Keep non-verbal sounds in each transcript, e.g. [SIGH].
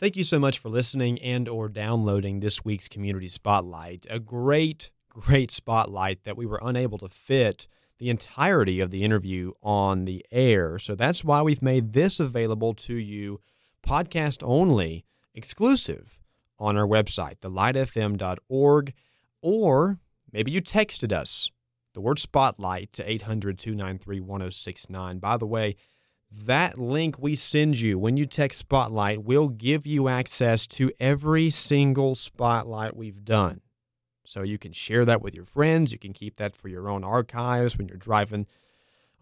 Thank you so much for listening and or downloading this week's Community Spotlight. A great, great spotlight that we were unable to fit the entirety of the interview on the air. So that's why we've made this available to you podcast only, exclusive on our website, thelightfm.org, or maybe you texted us the word spotlight to 800 293 1069. By the way, that link we send you when you text Spotlight will give you access to every single Spotlight we've done. So you can share that with your friends. You can keep that for your own archives when you're driving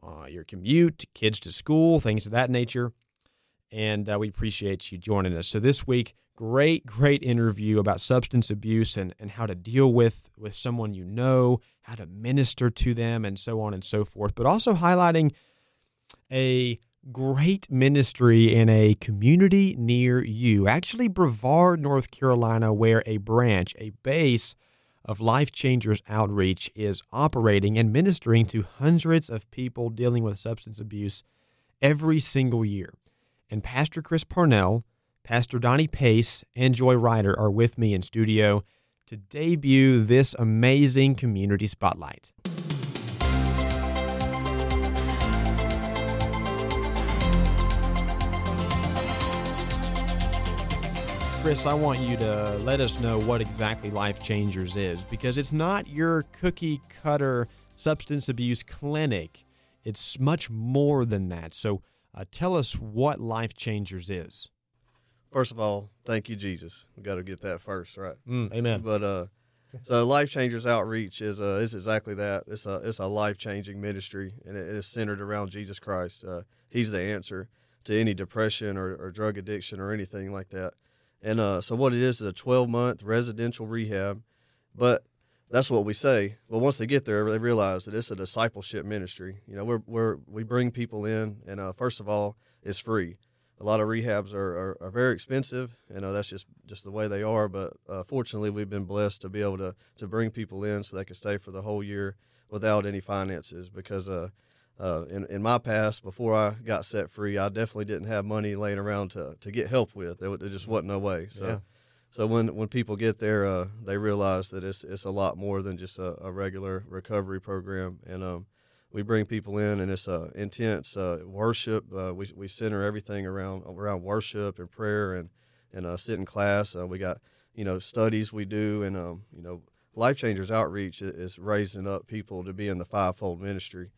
uh, your commute, kids to school, things of that nature. And uh, we appreciate you joining us. So this week, great, great interview about substance abuse and, and how to deal with, with someone you know, how to minister to them, and so on and so forth. But also highlighting a great ministry in a community near you. Actually, Brevard, North Carolina, where a branch, a base of Life Changers Outreach is operating and ministering to hundreds of people dealing with substance abuse every single year. And Pastor Chris Parnell, Pastor Donnie Pace, and Joy Rider are with me in studio to debut this amazing community spotlight. Chris, I want you to let us know what exactly Life Changers is because it's not your cookie cutter substance abuse clinic. It's much more than that. So uh, tell us what Life Changers is. First of all, thank you, Jesus. We got to get that first, right? Mm, amen. But uh, so Life Changers Outreach is uh, is exactly that. It's a it's a life changing ministry, and it is centered around Jesus Christ. Uh, he's the answer to any depression or, or drug addiction or anything like that. And uh, so what it is is a 12 month residential rehab, but that's what we say. But once they get there, they realize that it's a discipleship ministry. You know, we're, we're we bring people in, and uh, first of all, it's free. A lot of rehabs are, are, are very expensive, and uh, that's just, just the way they are. But uh, fortunately, we've been blessed to be able to to bring people in so they can stay for the whole year without any finances because uh, uh, in, in my past, before I got set free, I definitely didn't have money laying around to, to get help with. There, there just wasn't no way. So, Yeah. so when, when people get there, uh, they realize that it's it's a lot more than just a, a regular recovery program. And um, we bring people in, and it's uh, intense uh, worship. Uh, we we center everything around around worship and prayer, and and uh, sit in class. Uh, we got you know studies we do, and um, you know Life Changers Outreach is raising up people to be in the fivefold ministry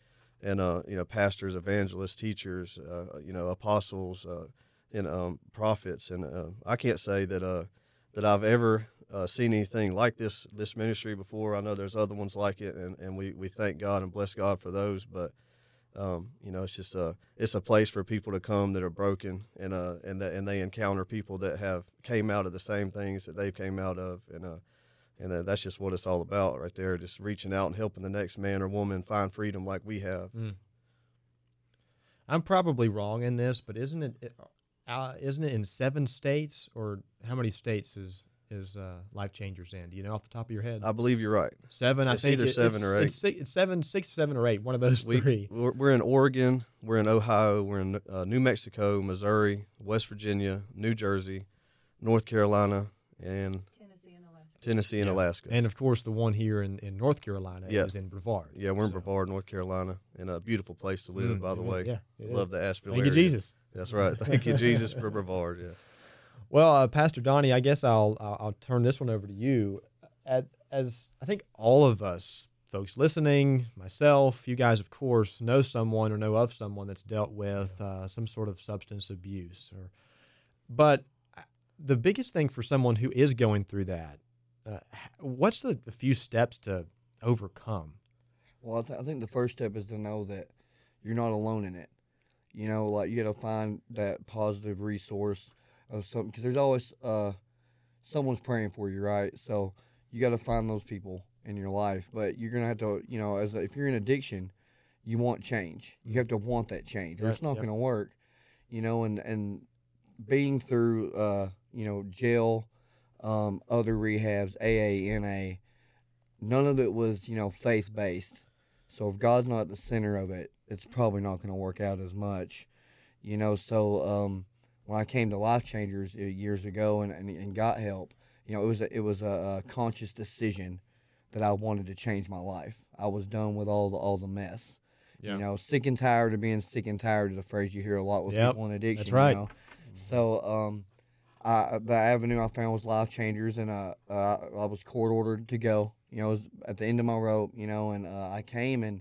and uh, you know pastors, evangelists, teachers, uh, you know apostles, uh, and um, prophets. And uh, I can't say that uh, that I've ever uh, seen anything like this this ministry before. I know there's other ones like it, and, and we, we thank God and bless God for those. But um, you know, it's just a it's a place for people to come that are broken, and uh and that and they encounter people that have came out of the same things that they came out of, and uh and uh, that's just what it's all about right there just reaching out and helping the next man or woman find freedom like we have I'm probably wrong in this, but isn't it uh, isn't it in seven states or how many states is is uh, Life Changers in? Do you know off the top of your head? i believe you're right seven. I it's think either it- seven it's- or It's, si- it's seven, six, seven, or eight. One of those we, three. we're, we're in oregon we're in ohio we're in uh, new mexico missouri west virginia new jersey north carolina and Tennessee and Alaska. and Yeah. alaska And of course, the one here in, in North Carolina Yeah. is in Brevard. yeah we're in So- brevard north carolina and a beautiful place to live Mm, by the way yeah, love is. the asheville Thank you. Jesus. that's right [LAUGHS] thank you jesus for brevard yeah Well, uh, Pastor Donnie, I guess I'll, I'll I'll turn this one over to you. At, as I think all of us, folks listening, myself, you guys, of course, know someone or know of someone that's dealt with uh, some sort of substance abuse. Or, but uh, the biggest thing for someone who is going through that, uh, what's the, the few steps to overcome? Well, I, th- I think the first step is to know that you're not alone in it. You know, like you got to find that positive resource of something because there's always uh, someone's praying for you, right? So you got to find those people in your life. But you're gonna have to, you know, as a, if you're in addiction, you want change. You have to want that change, or it's not yep. gonna work. You know, and and being through, uh, you know, jail, um, other rehabs, AA, NA, none of it was, you know, faith based. So if God's not at the center of it, it's probably not going to work out as much, you know. So um, when I came to Life Changers uh, years ago and, and, and got help, you know, it was a, it was a, a conscious decision that I wanted to change my life. I was done with all the all the mess. You know, sick and tired of being sick and tired is a phrase you hear a lot with Yep, people in addiction. that's right. You know? So, um, The avenue I found was Life Changers, and uh, uh, I was court ordered to go. You know, it was at the end of my rope. You know, and uh, I came and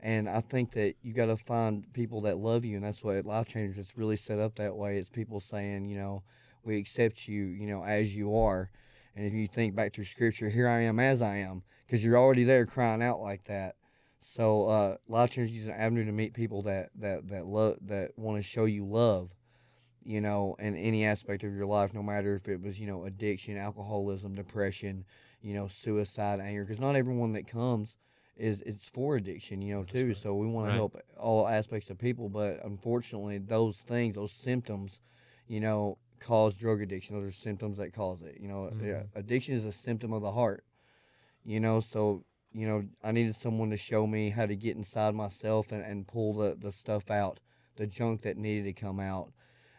and I think that you got to find people that love you, and that's what Life Changers is really set up that way. It's people saying, you know, we accept you, you know, as you are. And if you think back through Scripture, here I am as I am, because you're already there crying out like that. So uh, Life Changers is an avenue to meet people that that that love that want to show you love, you know, in any aspect of your life, no matter if it was you know addiction, alcoholism, depression, you know, suicide, anger. Because not everyone that comes is it's for addiction, you know, That's too. right. So we want Right. to help all aspects of people, but unfortunately, those things, those symptoms, you know, cause drug addiction. Those are symptoms that cause it. You know, yeah, Mhm. addiction is a symptom of the heart. You know, so you know, I needed someone to show me how to get inside myself and, and pull the, the stuff out, the junk that needed to come out.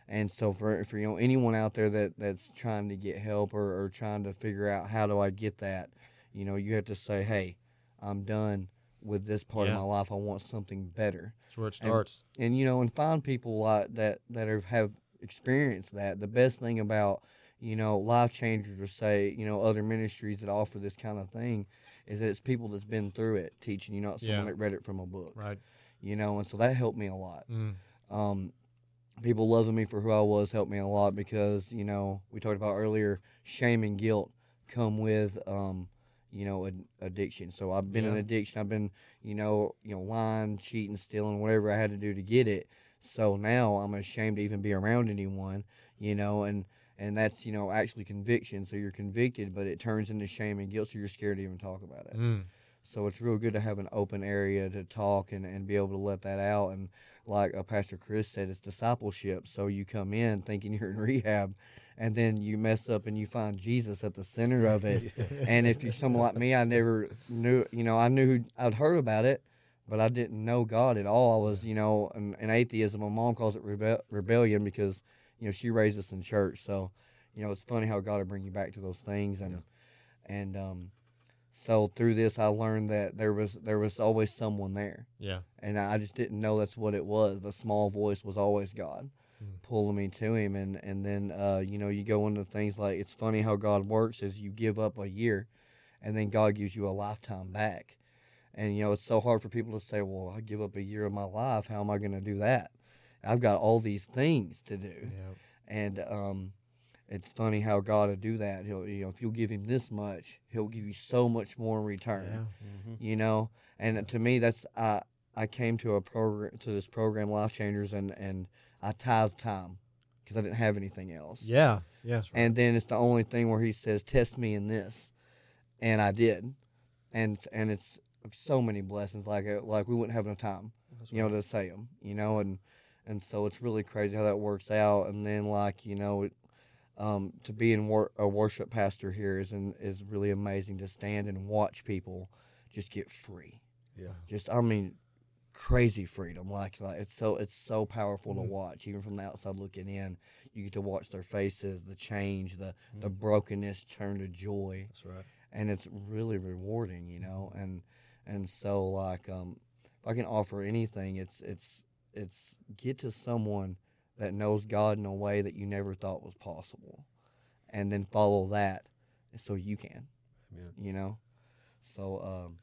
And so for for you know anyone out there that, that's trying to get help or, or trying to figure out how do I get that, you know, you have to say, Hey, I'm done with this part Yeah. of my life. I want something better That's where it starts. and you know and find people like that that have, have experienced that the best thing about you know life changers or say you know other ministries that offer this kind of thing is that it's people that's been through it teaching you not someone Yeah. that read it from a book right. you know and so that helped me a lot Mm. um, people loving me for who I was helped me a lot because you know we talked about earlier shame and guilt come with um, you know ad- addiction. So I've been in addiction. I've been you know you know lying, cheating, stealing, whatever I had to do to get it. So now I'm ashamed to even be around anyone. You know and. And that's you know actually conviction. So you're convicted, but it turns into shame and guilt. So you're scared to even talk about it. Mm. So it's real good to have an open area to talk and, and be able to let that out. And like uh, Pastor Chris said, it's discipleship. So you come in thinking [LAUGHS] you're in rehab, and then you mess up and you find Jesus at the center of it. [LAUGHS] and if you're someone like me, I never knew, you know, I knew I'd heard about it, but I didn't know God at all. I was, you know, an, an atheism. My mom calls it rebe- rebellion because, you know, she raised us in church. So, you know, it's funny how God will bring you back to those things. And, and, um, so through this, I learned that there was there was always someone there, Yeah. and I just didn't know that's what it was. The small voice was always God, Mm. pulling me to Him, and and then uh, you know you go into things like it's funny how God works is you give up a year, and then God gives you a lifetime back, and you know it's so hard for people to say, well, I give up a year of my life. How am I going to do that? I've got all these things to do Yeah. and um, it's funny how God will do that. He'll, you know, if you'll give him this much, he'll give you so much more in return. Yeah. Mhm. You know, and to me, that's I. I came to a program to this program, Life Changers, and and I tithe time because I didn't have anything else. Yeah. Yes. And then it's the only thing where he says, "Test me in this," and I did, and and it's so many blessings. Like uh, like we wouldn't have enough time That's you know, to say them, you know, and and so it's really crazy how that works out. And then like you know, it, um, to be in wor- a worship pastor here is in, is really amazing to stand and watch people just get free. Yeah. Just I mean, crazy freedom. Like like it's so it's so powerful Mhm. to watch, even from the outside looking in. You get to watch their faces, the change, the the Mhm. brokenness turn to joy That's right. and it's really rewarding, you know. And and so like um, if I can offer anything, it's it's it's get to someone that knows God in a way that you never thought was possible, and then follow that, so you can, Amen. you know. So um,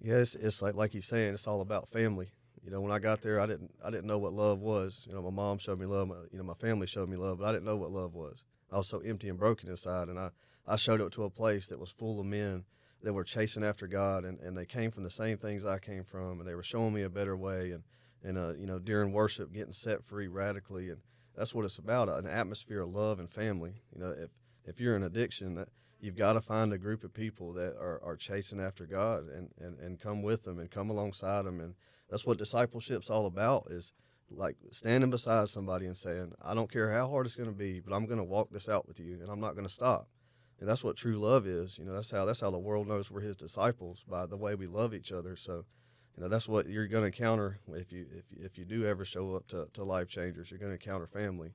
Yeah, it's, it's like like he's saying, it's all about family. You know, when I got there, I didn't I didn't know what love was. You know, my mom showed me love. My, you know, my family showed me love, but I didn't know what love was. I was so empty and broken inside, and I I showed up to a place that was full of men that were chasing after God, and, and they came from the same things I came from, and they were showing me a better way, and and uh, you know, during worship, getting set free radically, and that's what it's about an atmosphere of love and family. You know, if if you're in addiction, that you've got to find a group of people that are, are chasing after God and, and, and come with them and come alongside them. And that's what discipleship's all about is like standing beside somebody and saying, I don't care how hard it's going to be, but I'm going to walk this out with you and I'm not going to stop. And that's what true love is. You know, that's how, that's how the world knows we're his disciples by the way we love each other. So, you know, that's what you're going to encounter if you, if, if you do ever show up to, to life changers, you're going to encounter family.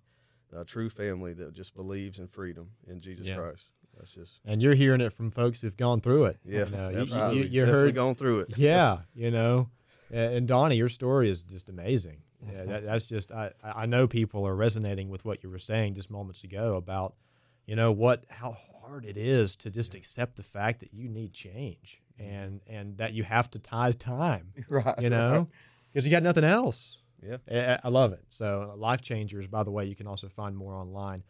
a true family that just believes in freedom in Jesus Yeah. Christ. That's just And you're hearing it from folks who've gone through it. yeah, you know, you, you, you heard going through it. yeah, [LAUGHS] you know, and Donnie, your story is just amazing. Yeah, that, [LAUGHS] that's just I, I know people are resonating with what you were saying just moments ago about, you know, what how hard it is to just accept the fact that you need change. And and that you have to tithe time, [LAUGHS] right. you know, because you got nothing else. Yeah. I, I love it. So Life Changers, by the way, you can also find more online,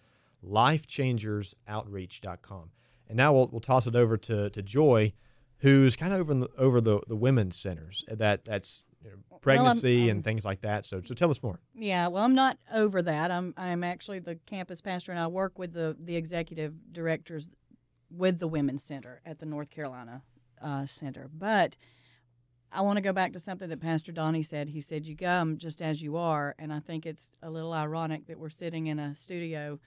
lifechangersoutreach.com. And now we'll, we'll toss it over to, to Joy, who's kind of over the, over the, the women's centers that that's you know, pregnancy and um, things like that. So so tell us more. Yeah, well, I'm not over that. I'm I'm actually the campus pastor, and I work with the the executive directors with the Women's Center at the North Carolina uh, Center. But I want to go back to something that Pastor Donnie said. He said, "You come just as you are," and I think it's a little ironic that we're sitting in a studio,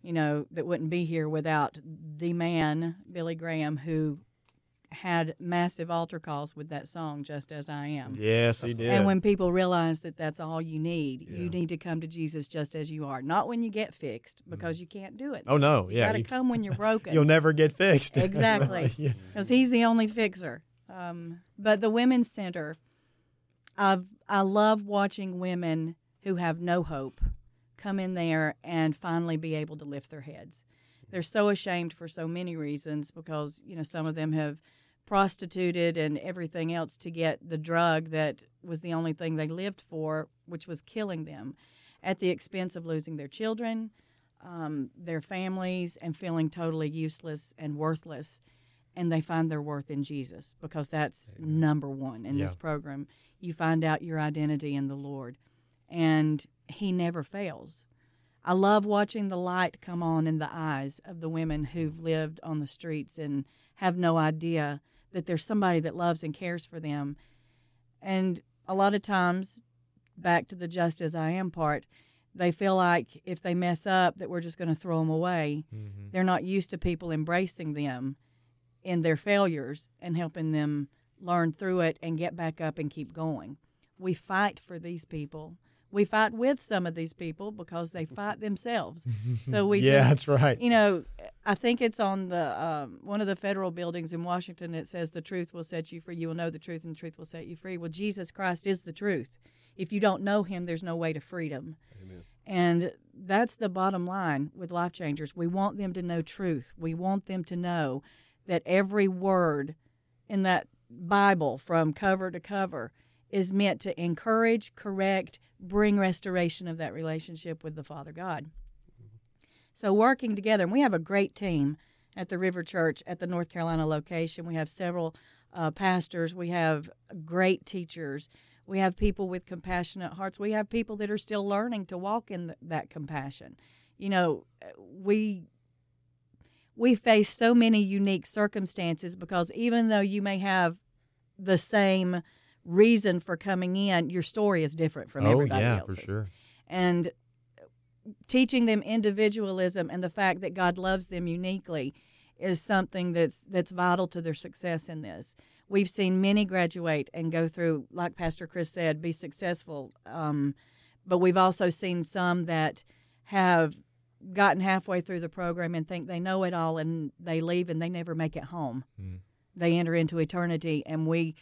you know, that wouldn't be here without the man Billy Graham who had massive altar calls with that song "Just as I Am." Yes, he did. And when people realize that that's all you need, Yeah. you need to come to Jesus just as you are, not when you get fixed because you can't do it. oh no, you yeah, got to you, come when you're [LAUGHS] broken. You'll never get fixed. [LAUGHS] Exactly. [LAUGHS] yeah. because he's the only fixer. Um, but the women's center, I've I love watching women who have no hope come in there and finally be able to lift their heads. They're so ashamed for so many reasons because you know some of them have prostituted and everything else to get the drug that was the only thing they lived for, which was killing them, at the expense of losing their children, um, their families, and feeling totally useless and worthless and they find their worth in Jesus because that's number one in this program. You find out your identity in the Lord, and He never fails. I love watching the light come on in the eyes of the women who've lived on the streets and have no idea that there's somebody that loves and cares for them. And a lot of times, back to the just as I am part, they feel like if they mess up that we're just going to throw them away. Mhm. They're not used to people embracing them in their failures and helping them learn through it and get back up and keep going. We fight for these people. We fight with some of these people because they fight themselves. [LAUGHS] So we yeah, just, that's right. you know, I think it's on the um, one of the federal buildings in Washington. It says, "The truth will set you free. You will know the truth, and the truth will set you free." Well, Jesus Christ is the truth. If you don't know Him, there's no way to freedom. Amen. And that's the bottom line with life changers. We want them to know truth. We want them to know that every word in that Bible from cover to cover is meant to encourage, correct, bring restoration of that relationship with the Father God. So, working together, and we have a great team at the River Church at the North Carolina location. We have several uh, pastors, we have great teachers, we have people with compassionate hearts, we have people that are still learning to walk in th- that compassion. You know, we we face so many unique circumstances because even though you may have the same reason for coming in, your story is different from oh everybody yeah, else's for sure. and teaching them individualism and the fact that God loves them uniquely is something that's that's vital to their success in this. We've seen many graduate and go through, like Pastor Chris said, be successful. Um, but we've also seen some that have gotten halfway through the program and think they know it all, and they leave and they never make it home. Mm. They enter into eternity, and we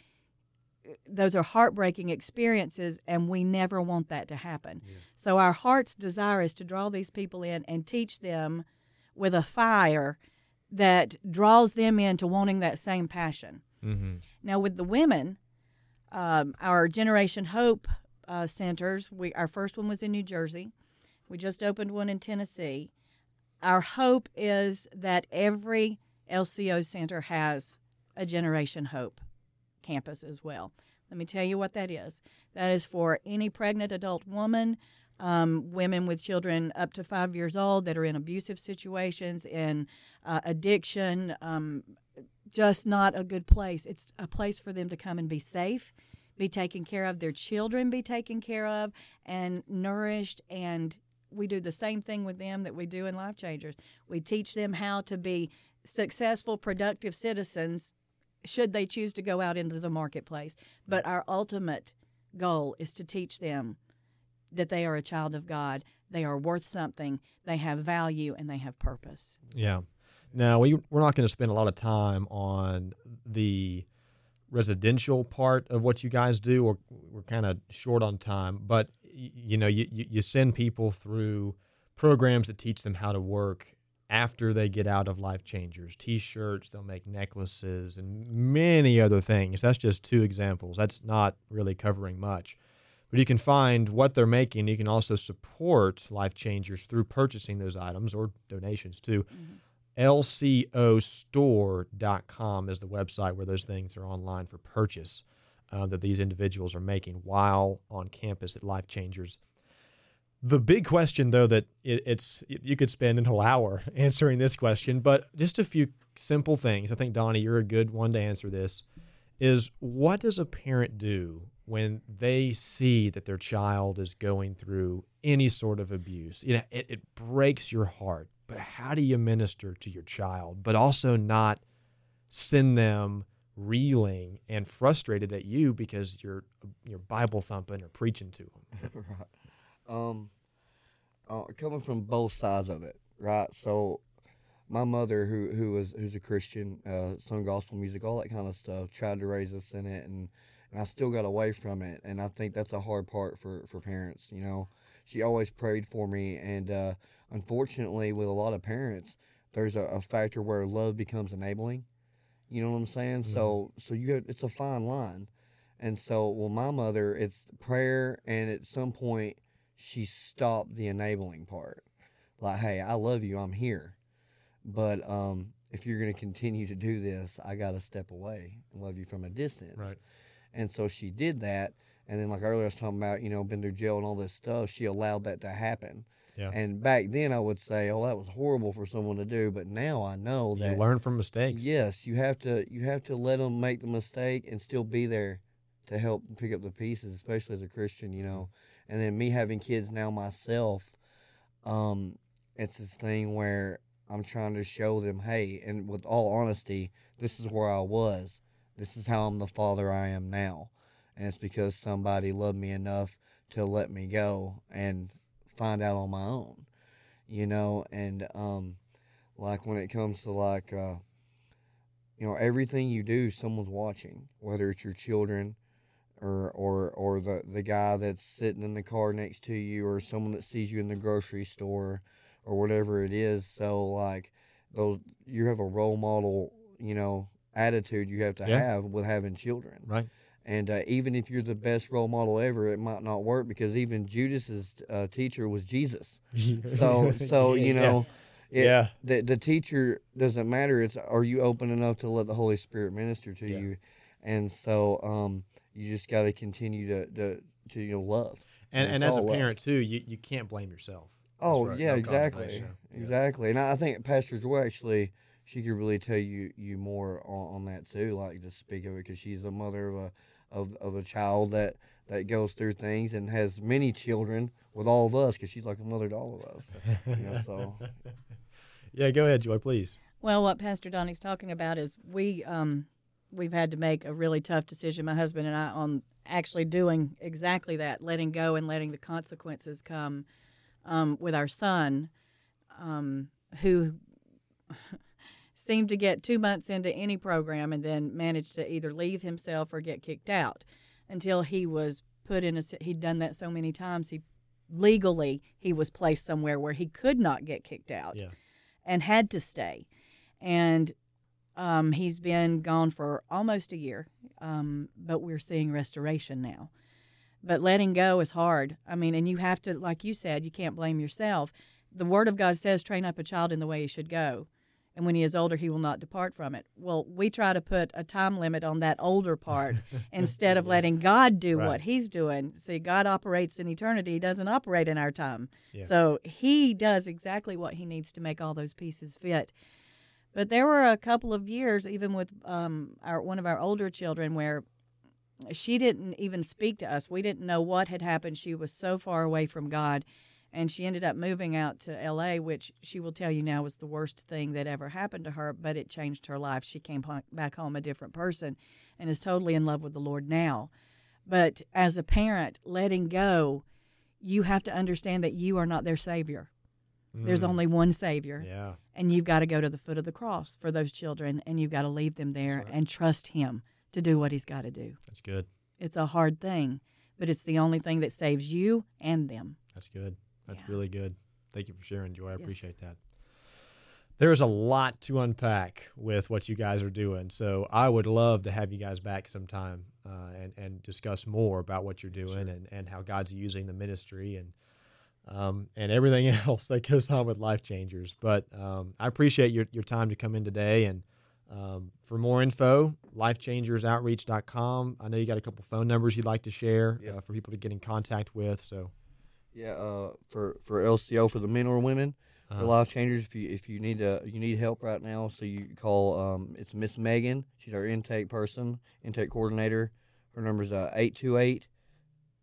those are heartbreaking experiences, and we never want that to happen. So our heart's desire is to draw these people in and teach them with a fire that draws them into wanting that same passion. Mm-hmm. Now, with the women, um, our Generation Hope uh, centers, we our first one was in New Jersey. We just opened one in Tennessee. Our hope is that every LCO center has a Generation Hope campus as well. Let me tell you what that is. That is for any pregnant adult woman, um, women with children up to five years old that are in abusive situations, in uh, addiction, um, just not a good place. It's a place for them to come and be safe, be taken care of, their children be taken care of, and nourished. And we do the same thing with them that we do in Life Changers. We teach them how to be successful, productive citizens should they choose to go out into the marketplace. But our ultimate goal is to teach them that they are a child of God, they are worth something, they have value, and they have purpose. Yeah. Now we we're not going to spend a lot of time on the residential part of what you guys do. We're, we're kind of short on time, but you know, you, you you send people through programs that teach them how to work after they get out of Life Changers. T-shirts, they'll make necklaces, and many other things. That's just two examples. That's not really covering much. But you can find what they're making. You can also support Life Changers through purchasing those items or donations too. LCOstore.com is the website where those things are online for purchase uh, that these individuals are making while on campus at Life Changers. The big question, though, that it, it's you could spend an whole hour [LAUGHS] answering this question, but just a few simple things. I think Donnie, you're a good one to answer this. Is what does a parent do when they see that their child is going through any sort of abuse? You know, it, it breaks your heart. But how do you minister to your child, but also not send them reeling and frustrated at you because you're you're Bible thumping or preaching to them? [LAUGHS] right. Um, uh, coming from both sides of it, right? So, my mother, who who was who's a Christian, uh, sung gospel music, all that kind of stuff, tried to raise us in it, and and I still got away from it, and I think that's a hard part for for parents. You know, she always prayed for me, and uh, unfortunately, with a lot of parents, there's a, a factor where love becomes enabling. You know what I'm saying? Mhm. So so you have, it's a fine line. And so, well, my mother, it's prayer, and at some point, she stopped the enabling part. Like, hey, I love you, I'm here, but um, if you're going to continue to do this, I got to step away and love you from a distance. Right. And so she did that, and then like earlier I was talking about, you know, been through jail and all this stuff. She allowed that to happen. Yeah. And back then, I would say, oh, that was horrible for someone to do, but now I know that You learn from mistakes. Yes, you have to you have to let them make the mistake and still be there to help pick up the pieces, especially as a Christian, you know. And then me having kids now myself, um, it's this thing where I'm trying to show them, hey, and with all honesty, this is where I was. This is how I'm the father I am now. And it's because somebody loved me enough to let me go and find out on my own. You know, and um like when it comes to like uh you know everything you do someone's watching whether it's your children or or or the the guy that's sitting in the car next to you or someone that sees you in the grocery store or whatever it is so like those you have a role model you know attitude you have to Yeah. have with having children Right. and uh, even if you're the best role model ever it might not work because even judas's uh, teacher was jesus [LAUGHS] so so you Yeah. know it- yeah. the the teacher doesn't matter. It's are you open enough to let the Holy Spirit minister to Yeah. you, and so um you just got to continue to to to you know love. And It's and as a love. parent too, you, you can't blame yourself. Oh right, yeah, no exactly, condemnation. Yeah. exactly. And I I think Pastor Joy actually she could really tell you you more on, on that too, like to speak of it because she's a mother of a of, of a child that that goes through things and has many children with all of us because she's like a mother to all of us. You know, so [LAUGHS] yeah, go ahead, Joy, please. Well, what Pastor Donnie's talking about is we um, we've had to make a really tough decision, my husband and I, on actually doing exactly that, letting go and letting the consequences come um, with our son, um, who [LAUGHS] seemed to get two months into any program and then managed to either leave himself or get kicked out until he was put in a. He'd done that so many times. He legally he was placed somewhere where he could not get kicked out Yeah. and had to stay. And um, he's been gone for almost a year, um, but we're seeing restoration now. But letting go is hard. I mean, and you have to, like you said, you can't blame yourself. The Word of God says, train up a child in the way he should go. And when he is older, he will not depart from it. Well, we try to put a time limit on that older part [LAUGHS] instead of letting God do Right. what he's doing. See, God operates in eternity, he doesn't operate in our time. Yeah. So he does exactly what he needs to make all those pieces fit. But there were a couple of years, even with um, our one of our older children, where she didn't even speak to us. We didn't know what had happened. She was so far away from God, and she ended up moving out to L.A., which she will tell you now was the worst thing that ever happened to her. But it changed her life. She came back home a different person, and is totally in love with the Lord now. But as a parent, letting go, you have to understand that you are not their savior. There's Mm. only one savior, Yeah. and you've got to go to the foot of the cross for those children, and you've got to leave them there right. and trust Him to do what He's got to do. That's good. It's a hard thing, but it's the only thing that saves you and them. That's good. That's Yeah. really good. Thank you for sharing, Joy. I Yes. appreciate that. There's a lot to unpack with what you guys are doing. So I would love to have you guys back sometime uh, and, and discuss more about what you're doing and, and how God's using the ministry and um, and everything [LAUGHS] else that goes on with Life Changers. But um, I appreciate your, your time to come in today. And um, for more info, lifechangersoutreach.com. I know you got a couple phone numbers you'd like to share Yeah. uh, for people to get in contact with. So Yeah, uh, for for LCO for the men or women for uh, life changers. If you if you need uh you need help right now, so you call um it's Miss Megan. She's our intake person, intake coordinator. Her number is 828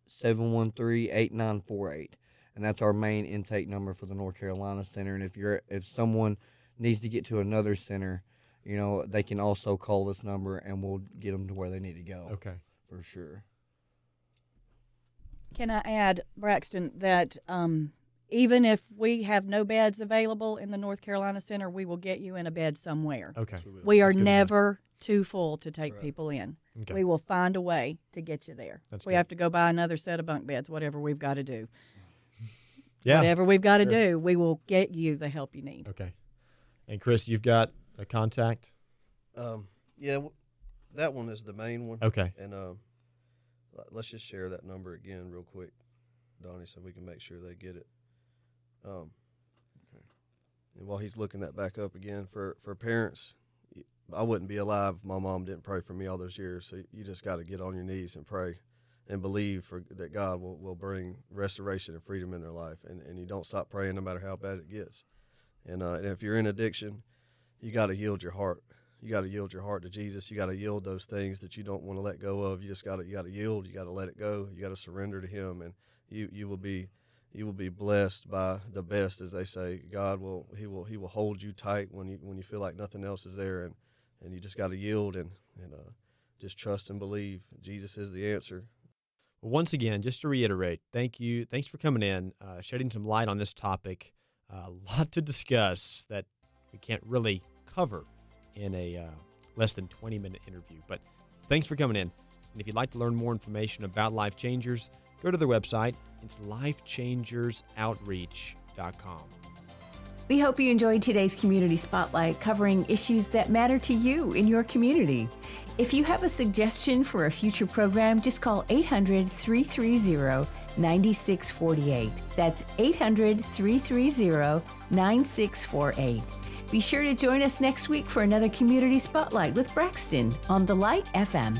713 8948 and that's our main intake number for the North Carolina Center. And if you're if someone needs to get to another center, you know they can also call this number and we'll get them to where they need to go okay. for sure. Can I add, Braxton, that um, even if we have no beds available in the North Carolina Center, we will get you in a bed somewhere. Okay. That's we- We are That's good never too full to take right. people in. Okay. We will find a way to get you there. That's we good. have to go buy another set of bunk beds, whatever we've got to do. Yeah. Whatever we've got to Sure. do, we will get you the help you need. Okay. And Chris, you've got a contact? Um, yeah, w- that one is the main one. Okay. And um, l- let's just share that number again real quick, Donnie, so we can make sure they get it. Um, Okay. And while he's looking that back up again for for parents, I wouldn't be alive if my mom didn't pray for me all those years. So you just got to get on your knees and pray, and believe for that God will, will bring restoration and freedom in their life. And and you don't stop praying no matter how bad it gets. And uh, and if you're in addiction, you got to yield your heart. You got to yield your heart to Jesus. You got to yield those things that you don't want to let go of. You just got to you got to yield. You got to let it go. You got to surrender to Him, and you you will be you will be blessed by the best, as they say. God will He will He will hold you tight when you when you feel like nothing else is there, and and you just got to yield and and uh, just trust and believe. Jesus is the answer. Once again, just to reiterate, thank you. Thanks for coming in, uh, shedding some light on this topic. a [LAUGHS] lot to discuss that we can't really cover in a uh, less than 20 minute interview. But thanks for coming in. And if you'd like to learn more information about Life Changers, go to their website. It's lifechangersoutreach.com. We hope you enjoyed today's Community Spotlight covering issues that matter to you in your community. If you have a suggestion for a future program, just call 800 330 9648. That's 800 330 9648. Be sure to join us next week for another Community Spotlight with Braxton on The Light FM.